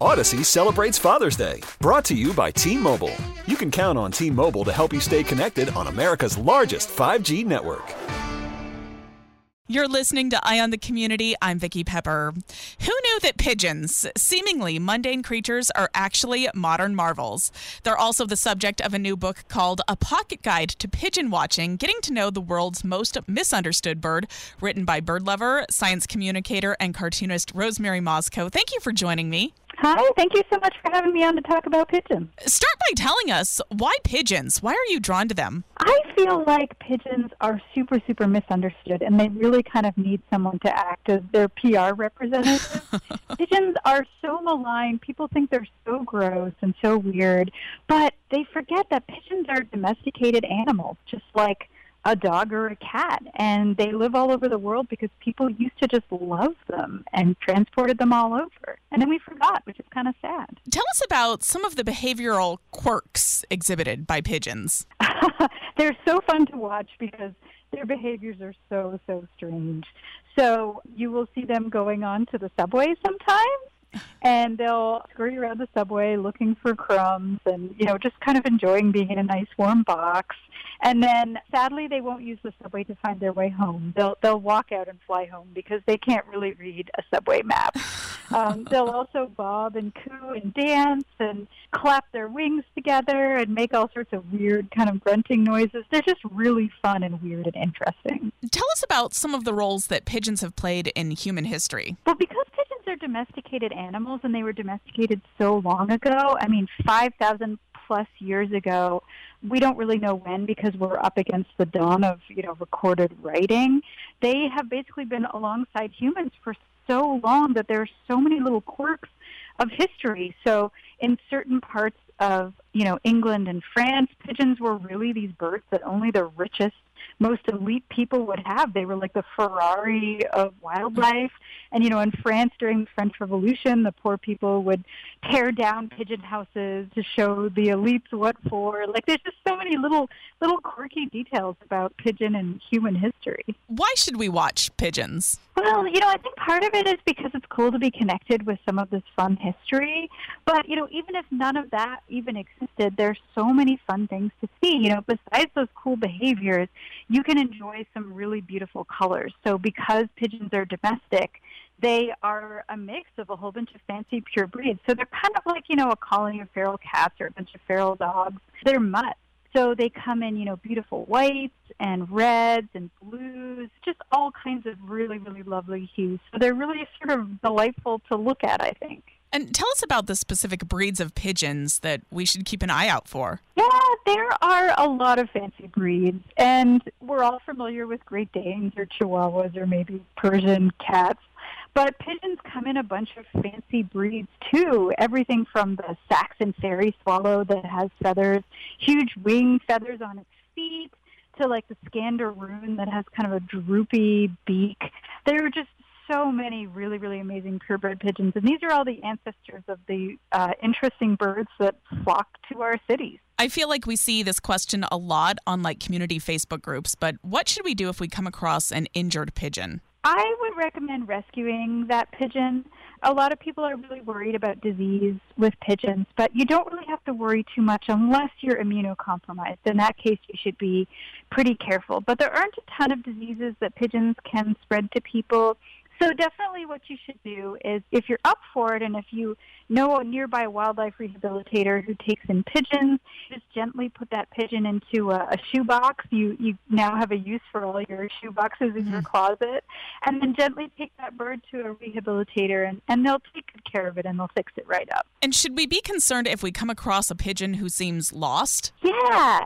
Audacy celebrates Father's Day, brought to you by T Mobile. You can count on T Mobile to help you stay connected on America's largest 5G network. You're listening to Eye on the Community. I'm Vicki Pepper. Who knew that pigeons, seemingly mundane creatures, are actually modern marvels? They're also the subject of a new book called A Pocket Guide to Pigeon Watching Getting to Know the World's Most Misunderstood Bird, written by bird lover, science communicator, and cartoonist Rosemary Mosco. Thank you for joining me. Hi, thank you so much for having me on to talk about pigeons. Start by telling us why pigeons? Why are you drawn to them? I feel like pigeons are super, super misunderstood, and they really kind of need someone to act as their PR representative. pigeons are so maligned. People think they're so gross and so weird, but they forget that pigeons are domesticated animals, just like a dog or a cat and they live all over the world because people used to just love them and transported them all over. And then we forgot which is kind of sad. Tell us about some of the behavioral quirks exhibited by pigeons. they're so fun to watch because their behaviors are so so strange. So you will see them going on to the subway sometimes and they'll scurry around the subway looking for crumbs and you know just kind of enjoying being in a nice warm box and then sadly they won't use the subway to find their way home. They'll they'll walk out and fly home because they can't really read a subway map. Um, they'll also bob and coo and dance and clap their wings together and make all sorts of weird kind of grunting noises. They're just really fun and weird and interesting. Tell us about some of the roles that pigeons have played in human history. Well, because pigeons are domesticated animals and they were domesticated so long ago, I mean, 5,000 plus years ago, we don't really know when because we're up against the dawn of, you know, recorded writing. They have basically been alongside humans for so long that there are so many little quirks of history. So, in certain parts of, you know, England and France, pigeons were really these birds that only the richest most elite people would have. They were like the Ferrari of wildlife. And, you know, in France during the French Revolution, the poor people would tear down pigeon houses to show the elites what for. Like, there's just so many little, little quirky details about pigeon and human history. Why should we watch pigeons? Well, you know, I think part of it is because it's cool to be connected with some of this fun history. But, you know, even if none of that even existed, there's so many fun things to see. You know, besides those cool behaviors, you can enjoy some really beautiful colors. So because pigeons are domestic, they are a mix of a whole bunch of fancy pure breeds. So they're kind of like, you know, a colony of feral cats or a bunch of feral dogs. They're mutts. So they come in, you know, beautiful whites and reds and blues, just all kinds of really, really lovely hues. So they're really sort of delightful to look at, I think. And tell us about the specific breeds of pigeons that we should keep an eye out for. Yeah, there are a lot of fancy breeds, and we're all familiar with Great Danes or Chihuahuas or maybe Persian cats. But pigeons come in a bunch of fancy breeds too. Everything from the Saxon fairy swallow that has feathers, huge wing feathers on its feet, to like the Scandaroon that has kind of a droopy beak. There are just so many really, really amazing purebred pigeons, and these are all the ancestors of the uh, interesting birds that flock to our cities. I feel like we see this question a lot on like community Facebook groups, but what should we do if we come across an injured pigeon? I would recommend rescuing that pigeon. A lot of people are really worried about disease with pigeons, but you don't really have to worry too much unless you're immunocompromised. In that case, you should be pretty careful. But there aren't a ton of diseases that pigeons can spread to people. So definitely what you should do is if you're up for it and if you know a nearby wildlife rehabilitator who takes in pigeons, just gently put that pigeon into a, a shoebox. You you now have a use for all your shoe boxes in your mm-hmm. closet. And then gently take that bird to a rehabilitator and, and they'll take good care of it and they'll fix it right up. And should we be concerned if we come across a pigeon who seems lost? Yeah,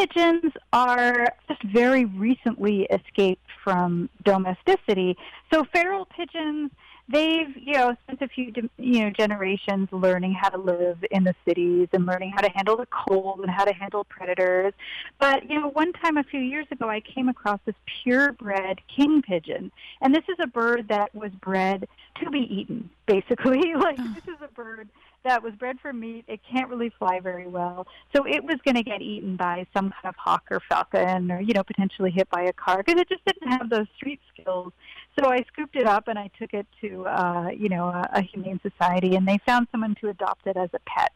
pigeons are just very recently escaped from domesticity. So feral pigeons, they've you know spent a few you know generations learning how to live in the cities and learning how to handle the cold and how to handle predators. But you know, one time a few years ago, I came across this purebred king pigeon, and this is a bird that was bred to be eaten. Basically, like this is a bird that was bred for meat. It can't really fly very well, so it was going to get eaten by some kind of hawk or falcon, or you know, potentially hit by a car because it just didn't have those street skills. So I scooped it up and I took it to, uh, you know, a, a humane society, and they found someone to adopt it as a pet.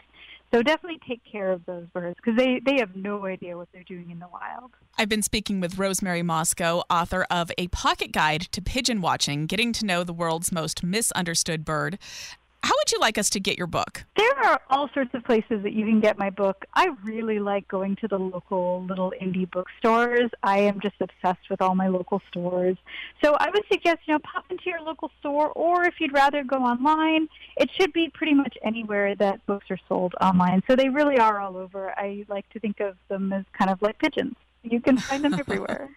So definitely take care of those birds because they, they have no idea what they're doing in the wild. I've been speaking with Rosemary Mosco, author of A Pocket Guide to Pigeon Watching, Getting to Know the World's Most Misunderstood Bird. How would you like us to get your book? There are all sorts of places that you can get my book. I really like going to the local little indie bookstores. I am just obsessed with all my local stores. So I would suggest, you know, pop into your local store, or if you'd rather go online, it should be pretty much anywhere that books are sold online. So they really are all over. I like to think of them as kind of like pigeons. You can find them everywhere.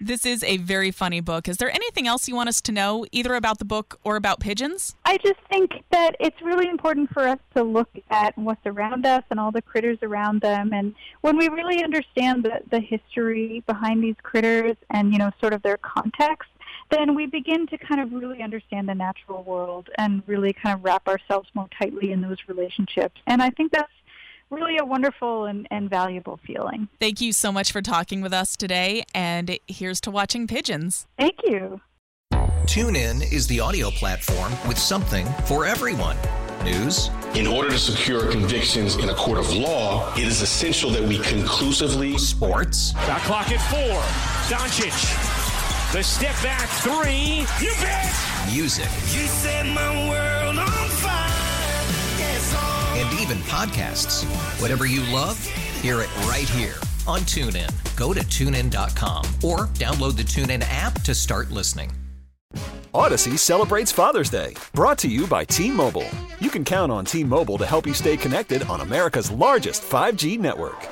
This is a very funny book. Is there anything else you want us to know, either about the book or about pigeons? I just think that it's really important for us to look at what's around us and all the critters around them. And when we really understand the, the history behind these critters and, you know, sort of their context, then we begin to kind of really understand the natural world and really kind of wrap ourselves more tightly in those relationships. And I think that's really a wonderful and, and valuable feeling. Thank you so much for talking with us today. And here's to watching pigeons. Thank you. TuneIn is the audio platform with something for everyone. News. In order to secure convictions in a court of law, it is essential that we conclusively. Sports. The clock at four. Doncic. The step back three. You bet. Music. You set my world even podcasts. Whatever you love, hear it right here on TuneIn. Go to tunein.com or download the TuneIn app to start listening. Audacy celebrates Father's Day, brought to you by T Mobile. You can count on T Mobile to help you stay connected on America's largest 5G network.